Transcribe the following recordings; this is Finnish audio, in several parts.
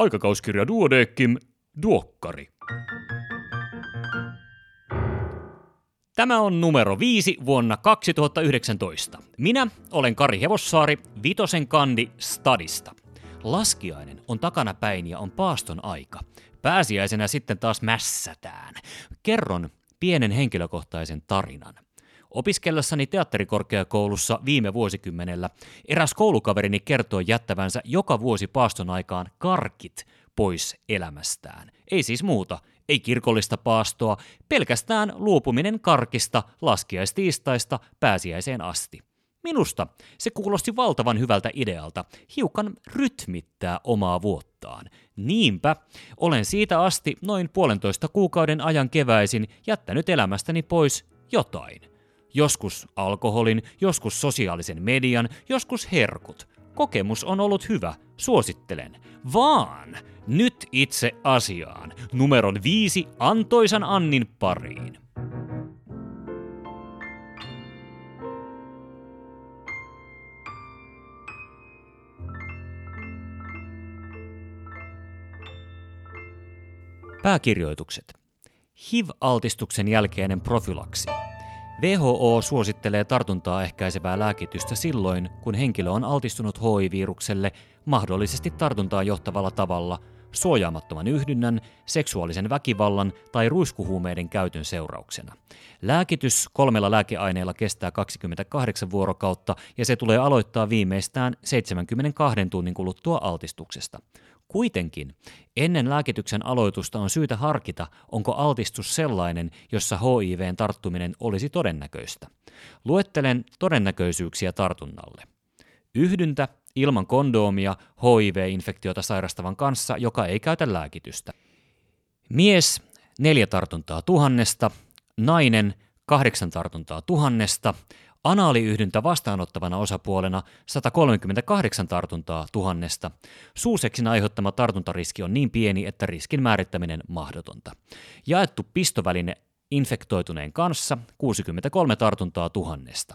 Aikakauskirja Duodeckim, Duokkari. Tämä on numero 5 vuonna 2019. Minä olen Kari Hevossaari, Vitosen kandi Stadista. Laskiainen on takana päin ja on paaston aika. Pääsiäisenä sitten taas mässätään. Kerron pienen henkilökohtaisen tarinan. Opiskellessani teatterikorkeakoulussa viime vuosikymmenellä eräs koulukaverini kertoi jättävänsä joka vuosi paaston aikaan karkit pois elämästään. Ei siis muuta, ei kirkollista paastoa, pelkästään luopuminen karkista laskiaistiistaista pääsiäiseen asti. Minusta se kuulosti valtavan hyvältä idealta, hiukan rytmittää omaa vuottaan. Niinpä olen siitä asti noin puolentoista kuukauden ajan keväisin jättänyt elämästäni pois jotain. Joskus alkoholin, joskus sosiaalisen median, joskus herkut. Kokemus on ollut hyvä, suosittelen. Vaan nyt itse asiaan. Numeron viisi Antoisan Annin pariin. Pääkirjoitukset. HIV-altistuksen jälkeinen profylaksi. WHO suosittelee tartuntaa ehkäisevää lääkitystä silloin, kun henkilö on altistunut HIV-virukselle mahdollisesti tartuntaan johtavalla tavalla suojaamattoman yhdynnän, seksuaalisen väkivallan tai ruiskuhuumeiden käytön seurauksena. Lääkitys kolmella lääkeaineella kestää 28 vuorokautta ja se tulee aloittaa viimeistään 72 tunnin kuluttua altistuksesta. Kuitenkin ennen lääkityksen aloitusta on syytä harkita, onko altistus sellainen, jossa HIVn tarttuminen olisi todennäköistä. Luettelen todennäköisyyksiä tartunnalle. Yhdyntä ilman kondoomia HIV-infektiota sairastavan kanssa, joka ei käytä lääkitystä. Mies neljä tartuntaa tuhannesta, nainen kahdeksan tartuntaa tuhannesta, Anaaliyhdyntä vastaanottavana osapuolena 138 tartuntaa tuhannesta. Suuseksin aiheuttama tartuntariski on niin pieni, että riskin määrittäminen mahdotonta. Jaettu pistoväline infektoituneen kanssa 63 tartuntaa tuhannesta.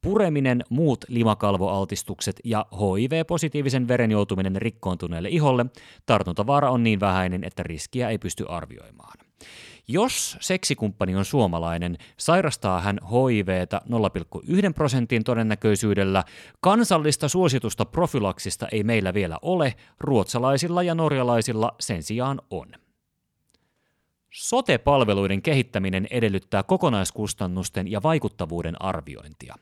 Pureminen, muut limakalvoaltistukset ja HIV-positiivisen veren joutuminen rikkoontuneelle iholle, tartuntavaara on niin vähäinen, että riskiä ei pysty arvioimaan. Jos seksikumppani on suomalainen, sairastaa hän HIVtä 0,1 prosentin todennäköisyydellä. Kansallista suositusta profylaksista ei meillä vielä ole, ruotsalaisilla ja norjalaisilla sen sijaan on. Sote-palveluiden kehittäminen edellyttää kokonaiskustannusten ja vaikuttavuuden arviointia.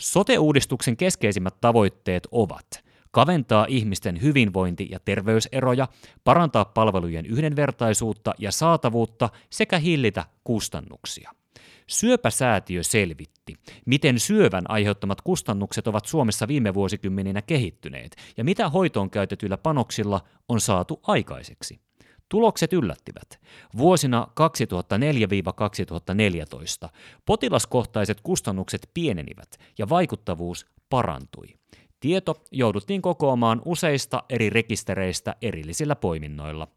Sote-uudistuksen keskeisimmät tavoitteet ovat – kaventaa ihmisten hyvinvointi- ja terveyseroja, parantaa palvelujen yhdenvertaisuutta ja saatavuutta sekä hillitä kustannuksia. Syöpäsäätiö selvitti, miten syövän aiheuttamat kustannukset ovat Suomessa viime vuosikymmeninä kehittyneet ja mitä hoitoon käytetyillä panoksilla on saatu aikaiseksi. Tulokset yllättivät. Vuosina 2004-2014 potilaskohtaiset kustannukset pienenivät ja vaikuttavuus parantui. Tieto jouduttiin kokoamaan useista eri rekistereistä erillisillä poiminnoilla.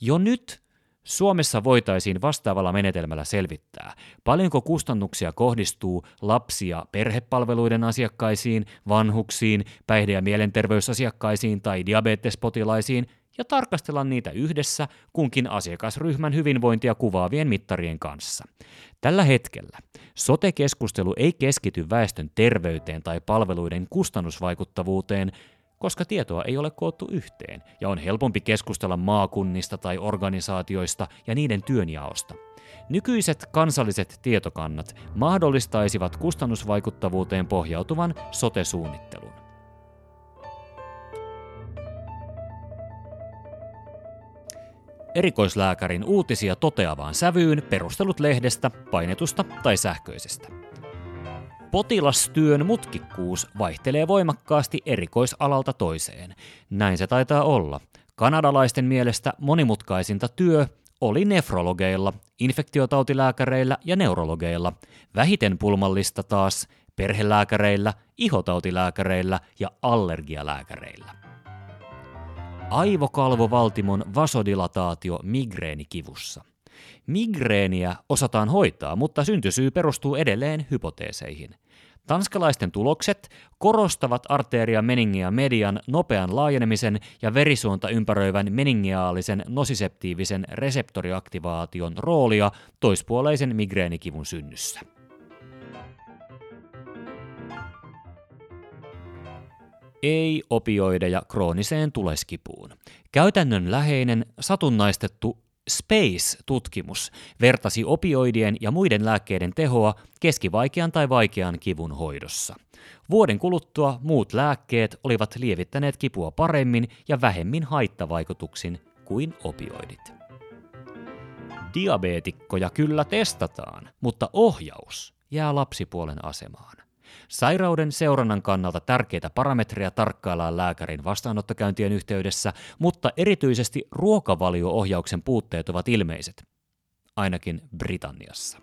Jo nyt Suomessa voitaisiin vastaavalla menetelmällä selvittää, paljonko kustannuksia kohdistuu lapsi- ja perhepalveluiden asiakkaisiin, vanhuksiin, päihde- ja mielenterveysasiakkaisiin tai diabetespotilaisiin ja tarkastella niitä yhdessä kunkin asiakasryhmän hyvinvointia kuvaavien mittarien kanssa. Tällä hetkellä sote-keskustelu ei keskity väestön terveyteen tai palveluiden kustannusvaikuttavuuteen, koska tietoa ei ole koottu yhteen ja on helpompi keskustella maakunnista tai organisaatioista ja niiden työnjaosta. Nykyiset kansalliset tietokannat mahdollistaisivat kustannusvaikuttavuuteen pohjautuvan sote-suunnittelun. Erikoislääkärin uutisia toteavaan sävyyn perustelut lehdestä, painetusta tai sähköisestä. Potilastyön mutkikkuus vaihtelee voimakkaasti erikoisalalta toiseen. Näin se taitaa olla. Kanadalaisten mielestä monimutkaisinta työ oli nefrologeilla, infektiotautilääkäreillä ja neurologeilla. Vähiten pulmallista taas perhelääkäreillä, ihotautilääkäreillä ja allergialääkäreillä aivokalvovaltimon vasodilataatio migreenikivussa. Migreeniä osataan hoitaa, mutta syntysyy perustuu edelleen hypoteeseihin. Tanskalaisten tulokset korostavat arteria meningia median nopean laajenemisen ja verisuonta ympäröivän meningeaalisen nosiseptiivisen reseptoriaktivaation roolia toispuoleisen migreenikivun synnyssä. Ei opioideja krooniseen tuleskipuun. Käytännön läheinen satunnaistettu Space-tutkimus vertasi opioidien ja muiden lääkkeiden tehoa keskivaikean tai vaikean kivun hoidossa. Vuoden kuluttua muut lääkkeet olivat lievittäneet kipua paremmin ja vähemmin haittavaikutuksin kuin opioidit. Diabeetikkoja kyllä testataan, mutta ohjaus jää lapsipuolen asemaan. Sairauden seurannan kannalta tärkeitä parametreja tarkkaillaan lääkärin vastaanottokäyntien yhteydessä, mutta erityisesti ruokavalio-ohjauksen puutteet ovat ilmeiset, ainakin Britanniassa.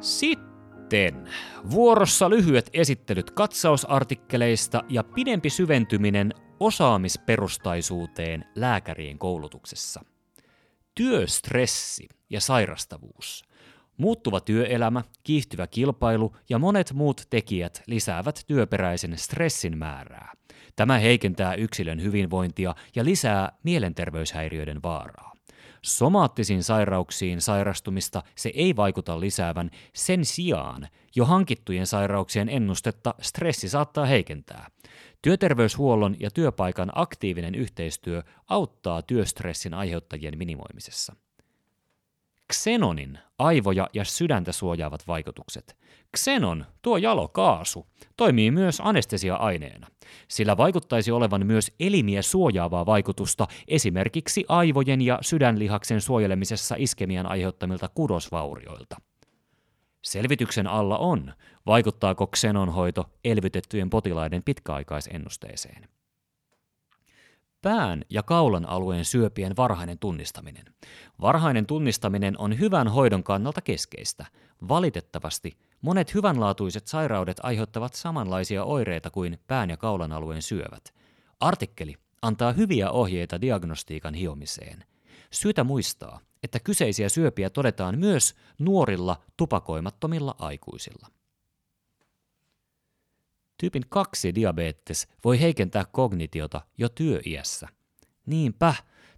Sitten sitten vuorossa lyhyet esittelyt katsausartikkeleista ja pidempi syventyminen osaamisperustaisuuteen lääkärien koulutuksessa. Työstressi ja sairastavuus. Muuttuva työelämä, kiihtyvä kilpailu ja monet muut tekijät lisäävät työperäisen stressin määrää. Tämä heikentää yksilön hyvinvointia ja lisää mielenterveyshäiriöiden vaaraa. Somaattisiin sairauksiin sairastumista se ei vaikuta lisäävän, sen sijaan jo hankittujen sairauksien ennustetta stressi saattaa heikentää. Työterveyshuollon ja työpaikan aktiivinen yhteistyö auttaa työstressin aiheuttajien minimoimisessa. Xenonin aivoja ja sydäntä suojaavat vaikutukset. Xenon, tuo jalokaasu, toimii myös anestesia-aineena. Sillä vaikuttaisi olevan myös elimiä suojaavaa vaikutusta esimerkiksi aivojen ja sydänlihaksen suojelemisessa iskemian aiheuttamilta kudosvaurioilta. Selvityksen alla on, vaikuttaako xenonhoito elvytettyjen potilaiden pitkäaikaisennusteeseen. Pään ja kaulan alueen syöpien varhainen tunnistaminen. Varhainen tunnistaminen on hyvän hoidon kannalta keskeistä. Valitettavasti monet hyvänlaatuiset sairaudet aiheuttavat samanlaisia oireita kuin pään ja kaulan alueen syövät. Artikkeli antaa hyviä ohjeita diagnostiikan hiomiseen. Syytä muistaa, että kyseisiä syöpiä todetaan myös nuorilla tupakoimattomilla aikuisilla. Tyypin 2 diabetes voi heikentää kognitiota jo työiässä. Niinpä,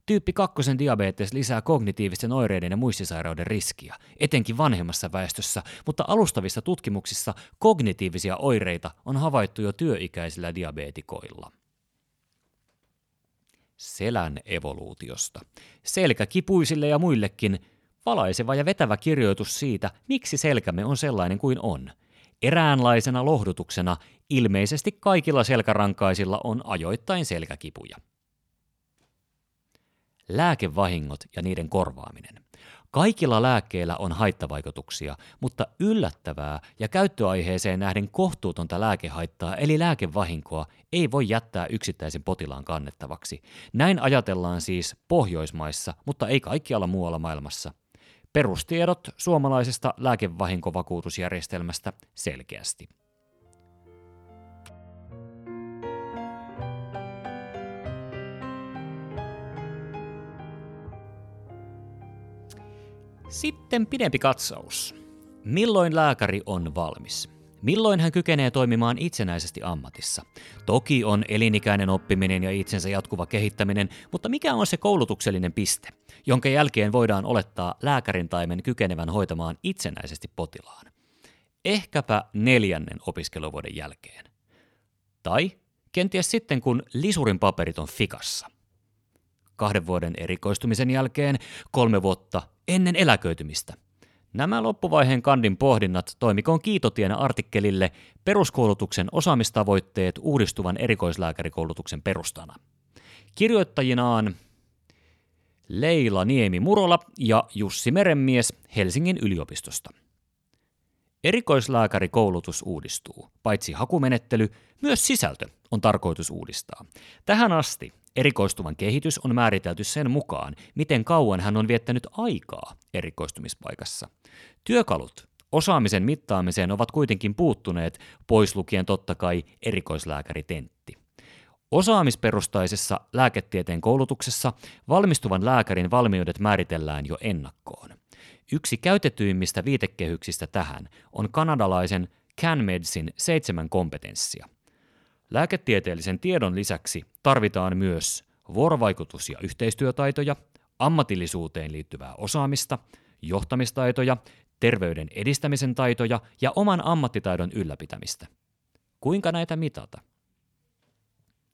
tyyppi 2 diabetes lisää kognitiivisten oireiden ja muistisairauden riskiä, etenkin vanhemmassa väestössä, mutta alustavissa tutkimuksissa kognitiivisia oireita on havaittu jo työikäisillä diabetikoilla. Selän evoluutiosta. Selkä kipuisille ja muillekin valaiseva ja vetävä kirjoitus siitä, miksi selkämme on sellainen kuin on – Eräänlaisena lohdutuksena ilmeisesti kaikilla selkärankaisilla on ajoittain selkäkipuja. Lääkevahingot ja niiden korvaaminen. Kaikilla lääkkeillä on haittavaikutuksia, mutta yllättävää ja käyttöaiheeseen nähden kohtuutonta lääkehaittaa eli lääkevahinkoa ei voi jättää yksittäisen potilaan kannettavaksi. Näin ajatellaan siis Pohjoismaissa, mutta ei kaikkialla muualla maailmassa. Perustiedot suomalaisesta lääkevahinkovakuutusjärjestelmästä selkeästi. Sitten pidempi katsaus. Milloin lääkäri on valmis? Milloin hän kykenee toimimaan itsenäisesti ammatissa? Toki on elinikäinen oppiminen ja itsensä jatkuva kehittäminen, mutta mikä on se koulutuksellinen piste, jonka jälkeen voidaan olettaa lääkärin taimen kykenevän hoitamaan itsenäisesti potilaan? Ehkäpä neljännen opiskeluvuoden jälkeen. Tai kenties sitten, kun lisurin paperit on fikassa. Kahden vuoden erikoistumisen jälkeen, kolme vuotta ennen eläköitymistä – Nämä loppuvaiheen kandin pohdinnat toimikoon kiitotienä artikkelille Peruskoulutuksen osaamistavoitteet uudistuvan erikoislääkärikoulutuksen perustana. Kirjoittajinaan Leila Niemi-Murola ja Jussi Merenmies Helsingin yliopistosta. Erikoislääkärikoulutus uudistuu. Paitsi hakumenettely, myös sisältö on tarkoitus uudistaa. Tähän asti erikoistuvan kehitys on määritelty sen mukaan, miten kauan hän on viettänyt aikaa erikoistumispaikassa. Työkalut Osaamisen mittaamiseen ovat kuitenkin puuttuneet, pois lukien totta kai erikoislääkäritentti. Osaamisperustaisessa lääketieteen koulutuksessa valmistuvan lääkärin valmiudet määritellään jo ennakkoon. Yksi käytetyimmistä viitekehyksistä tähän on kanadalaisen CanMedsin seitsemän kompetenssia. Lääketieteellisen tiedon lisäksi tarvitaan myös vuorovaikutus- ja yhteistyötaitoja, ammatillisuuteen liittyvää osaamista, johtamistaitoja, terveyden edistämisen taitoja ja oman ammattitaidon ylläpitämistä. Kuinka näitä mitata?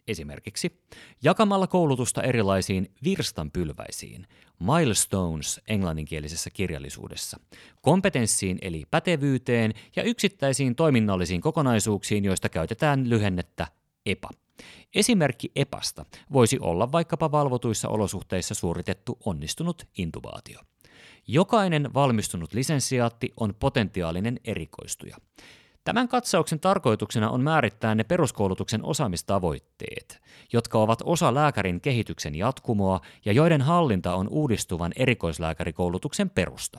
Esimerkiksi jakamalla koulutusta erilaisiin virstanpylväisiin, milestones englanninkielisessä kirjallisuudessa, kompetenssiin eli pätevyyteen ja yksittäisiin toiminnallisiin kokonaisuuksiin, joista käytetään lyhennettä EPA. Esimerkki EPAsta voisi olla vaikkapa valvotuissa olosuhteissa suoritettu onnistunut intubaatio. Jokainen valmistunut lisensiaatti on potentiaalinen erikoistuja. Tämän katsauksen tarkoituksena on määrittää ne peruskoulutuksen osaamistavoitteet, jotka ovat osa lääkärin kehityksen jatkumoa ja joiden hallinta on uudistuvan erikoislääkärikoulutuksen perusta.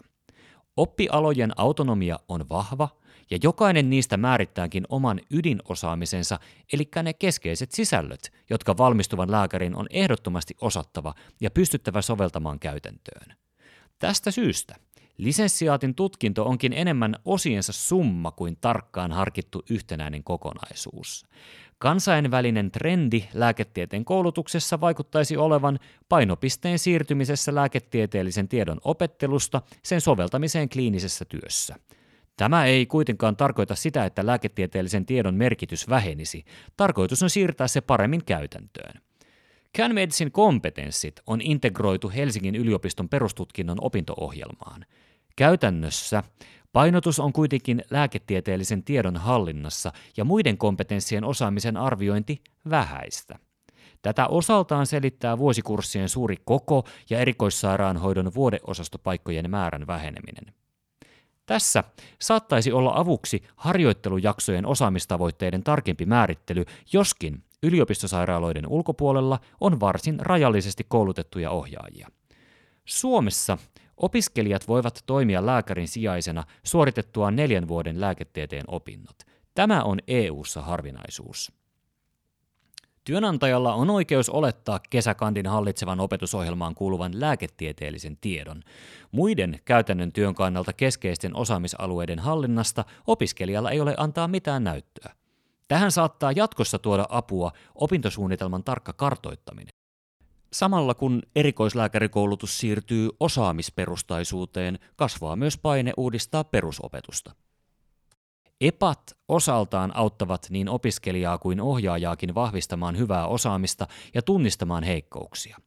Oppialojen autonomia on vahva, ja jokainen niistä määrittääkin oman ydinosaamisensa, eli ne keskeiset sisällöt, jotka valmistuvan lääkärin on ehdottomasti osattava ja pystyttävä soveltamaan käytäntöön. Tästä syystä Lisenssiaatin tutkinto onkin enemmän osiensa summa kuin tarkkaan harkittu yhtenäinen kokonaisuus. Kansainvälinen trendi lääketieteen koulutuksessa vaikuttaisi olevan painopisteen siirtymisessä lääketieteellisen tiedon opettelusta sen soveltamiseen kliinisessä työssä. Tämä ei kuitenkaan tarkoita sitä, että lääketieteellisen tiedon merkitys vähenisi. Tarkoitus on siirtää se paremmin käytäntöön. CanMedsin kompetenssit on integroitu Helsingin yliopiston perustutkinnon opinto-ohjelmaan. Käytännössä painotus on kuitenkin lääketieteellisen tiedon hallinnassa ja muiden kompetenssien osaamisen arviointi vähäistä. Tätä osaltaan selittää vuosikurssien suuri koko ja erikoissairaanhoidon vuodeosastopaikkojen määrän väheneminen. Tässä saattaisi olla avuksi harjoittelujaksojen osaamistavoitteiden tarkempi määrittely, joskin yliopistosairaaloiden ulkopuolella on varsin rajallisesti koulutettuja ohjaajia. Suomessa opiskelijat voivat toimia lääkärin sijaisena suoritettua neljän vuoden lääketieteen opinnot. Tämä on EU:ssa harvinaisuus. Työnantajalla on oikeus olettaa kesäkandin hallitsevan opetusohjelmaan kuuluvan lääketieteellisen tiedon. Muiden käytännön työn kannalta keskeisten osaamisalueiden hallinnasta opiskelijalla ei ole antaa mitään näyttöä. Tähän saattaa jatkossa tuoda apua opintosuunnitelman tarkka kartoittaminen. Samalla kun erikoislääkärikoulutus siirtyy osaamisperustaisuuteen, kasvaa myös paine uudistaa perusopetusta. EPAT osaltaan auttavat niin opiskelijaa kuin ohjaajaakin vahvistamaan hyvää osaamista ja tunnistamaan heikkouksia.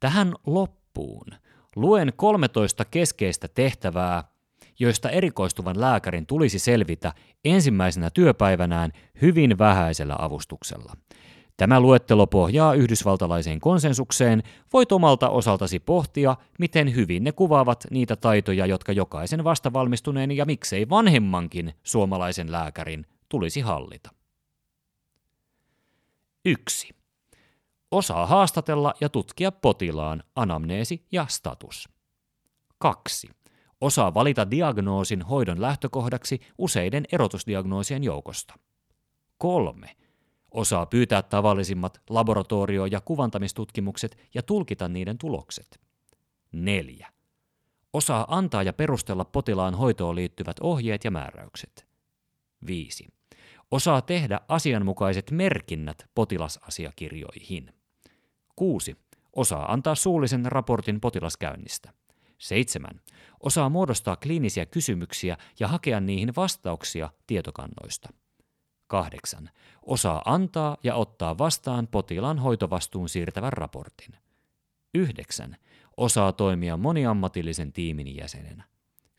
Tähän loppuun luen 13 keskeistä tehtävää, joista erikoistuvan lääkärin tulisi selvitä ensimmäisenä työpäivänään hyvin vähäisellä avustuksella. Tämä luettelo pohjaa yhdysvaltalaiseen konsensukseen. Voit omalta osaltasi pohtia, miten hyvin ne kuvaavat niitä taitoja, jotka jokaisen vastavalmistuneen ja miksei vanhemmankin suomalaisen lääkärin tulisi hallita. 1. Osaa haastatella ja tutkia potilaan anamneesi ja status. 2. Osaa valita diagnoosin hoidon lähtökohdaksi useiden erotusdiagnoosien joukosta. 3 Osaa pyytää tavallisimmat laboratorio- ja kuvantamistutkimukset ja tulkita niiden tulokset. 4. Osaa antaa ja perustella potilaan hoitoon liittyvät ohjeet ja määräykset. 5. Osaa tehdä asianmukaiset merkinnät potilasasiakirjoihin. 6. Osaa antaa suullisen raportin potilaskäynnistä. 7. Osaa muodostaa kliinisiä kysymyksiä ja hakea niihin vastauksia tietokannoista. 8. Osaa antaa ja ottaa vastaan potilaan hoitovastuun siirtävän raportin. 9. Osaa toimia moniammatillisen tiimin jäsenenä.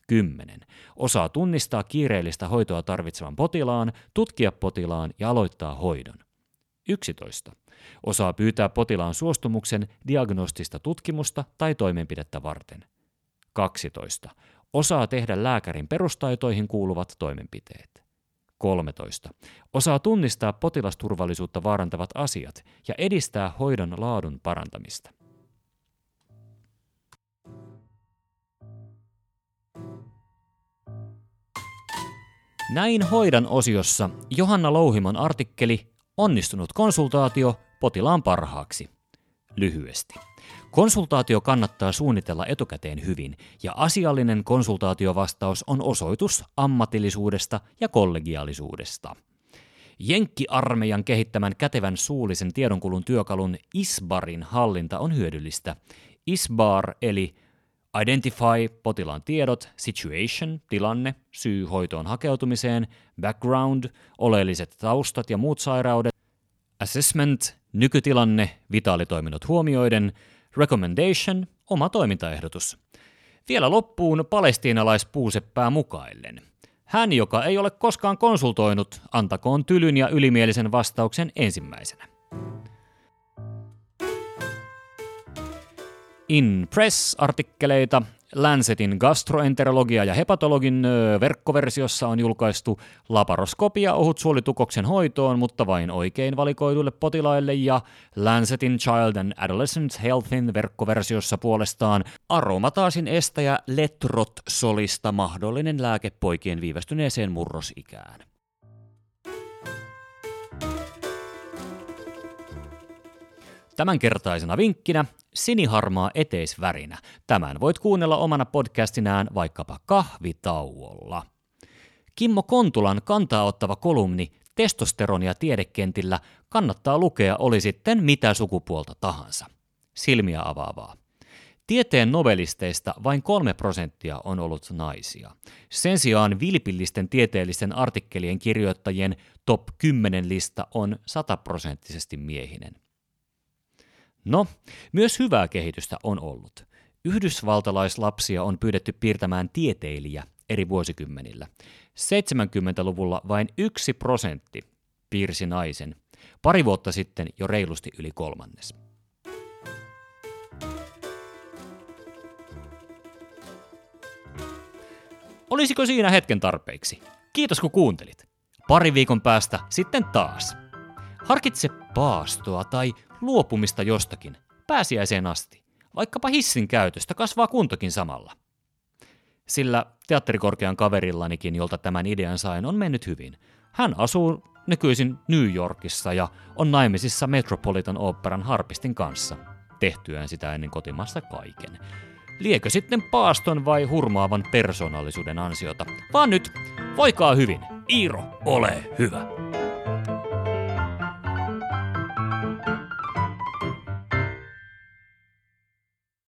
10. Osaa tunnistaa kiireellistä hoitoa tarvitsevan potilaan, tutkia potilaan ja aloittaa hoidon. 11. Osaa pyytää potilaan suostumuksen diagnostista tutkimusta tai toimenpidettä varten. 12. Osaa tehdä lääkärin perustaitoihin kuuluvat toimenpiteet. 13. Osaa tunnistaa potilasturvallisuutta vaarantavat asiat ja edistää hoidon laadun parantamista. Näin hoidan osiossa Johanna Louhimon artikkeli Onnistunut konsultaatio potilaan parhaaksi. Lyhyesti. Konsultaatio kannattaa suunnitella etukäteen hyvin, ja asiallinen konsultaatiovastaus on osoitus ammatillisuudesta ja kollegiaalisuudesta. Jenkki-armeijan kehittämän kätevän suullisen tiedonkulun työkalun ISBARin hallinta on hyödyllistä. ISBAR eli Identify potilaan tiedot, situation, tilanne, syy hoitoon hakeutumiseen, background, oleelliset taustat ja muut sairaudet, assessment, nykytilanne, vitaalitoiminnot huomioiden, recommendation, oma toimintaehdotus. Vielä loppuun palestiinalaispuuseppää mukaillen. Hän, joka ei ole koskaan konsultoinut, antakoon tylyn ja ylimielisen vastauksen ensimmäisenä. In Press-artikkeleita Lancetin gastroenterologia ja hepatologin verkkoversiossa on julkaistu laparoskopia ohutsuolitukoksen hoitoon, mutta vain oikein valikoiduille potilaille ja Lancetin Child and Adolescent Healthin verkkoversiossa puolestaan aromataasin estäjä Letrotsolista mahdollinen lääke poikien viivästyneeseen murrosikään. Tämänkertaisena vinkkinä siniharmaa eteisvärinä. Tämän voit kuunnella omana podcastinään vaikkapa kahvitauolla. Kimmo Kontulan kantaa ottava kolumni Testosteronia tiedekentillä kannattaa lukea oli sitten mitä sukupuolta tahansa. Silmiä avaavaa. Tieteen nobelisteista vain kolme prosenttia on ollut naisia. Sen sijaan vilpillisten tieteellisten artikkelien kirjoittajien top 10 lista on sataprosenttisesti miehinen. No, myös hyvää kehitystä on ollut. Yhdysvaltalaislapsia on pyydetty piirtämään tieteilijä eri vuosikymmenillä. 70-luvulla vain yksi prosentti piirsi naisen, pari vuotta sitten jo reilusti yli kolmannes. Olisiko siinä hetken tarpeeksi? Kiitos kun kuuntelit. Pari viikon päästä sitten taas. Harkitse paastoa tai luopumista jostakin, pääsiäiseen asti. Vaikkapa hissin käytöstä kasvaa kuntokin samalla. Sillä teatterikorkean kaverillanikin, jolta tämän idean sain, on mennyt hyvin. Hän asuu nykyisin New Yorkissa ja on naimisissa Metropolitan Operan harpistin kanssa, tehtyään sitä ennen kotimassa kaiken. Liekö sitten paaston vai hurmaavan persoonallisuuden ansiota? Vaan nyt, voikaa hyvin. Iiro, ole hyvä.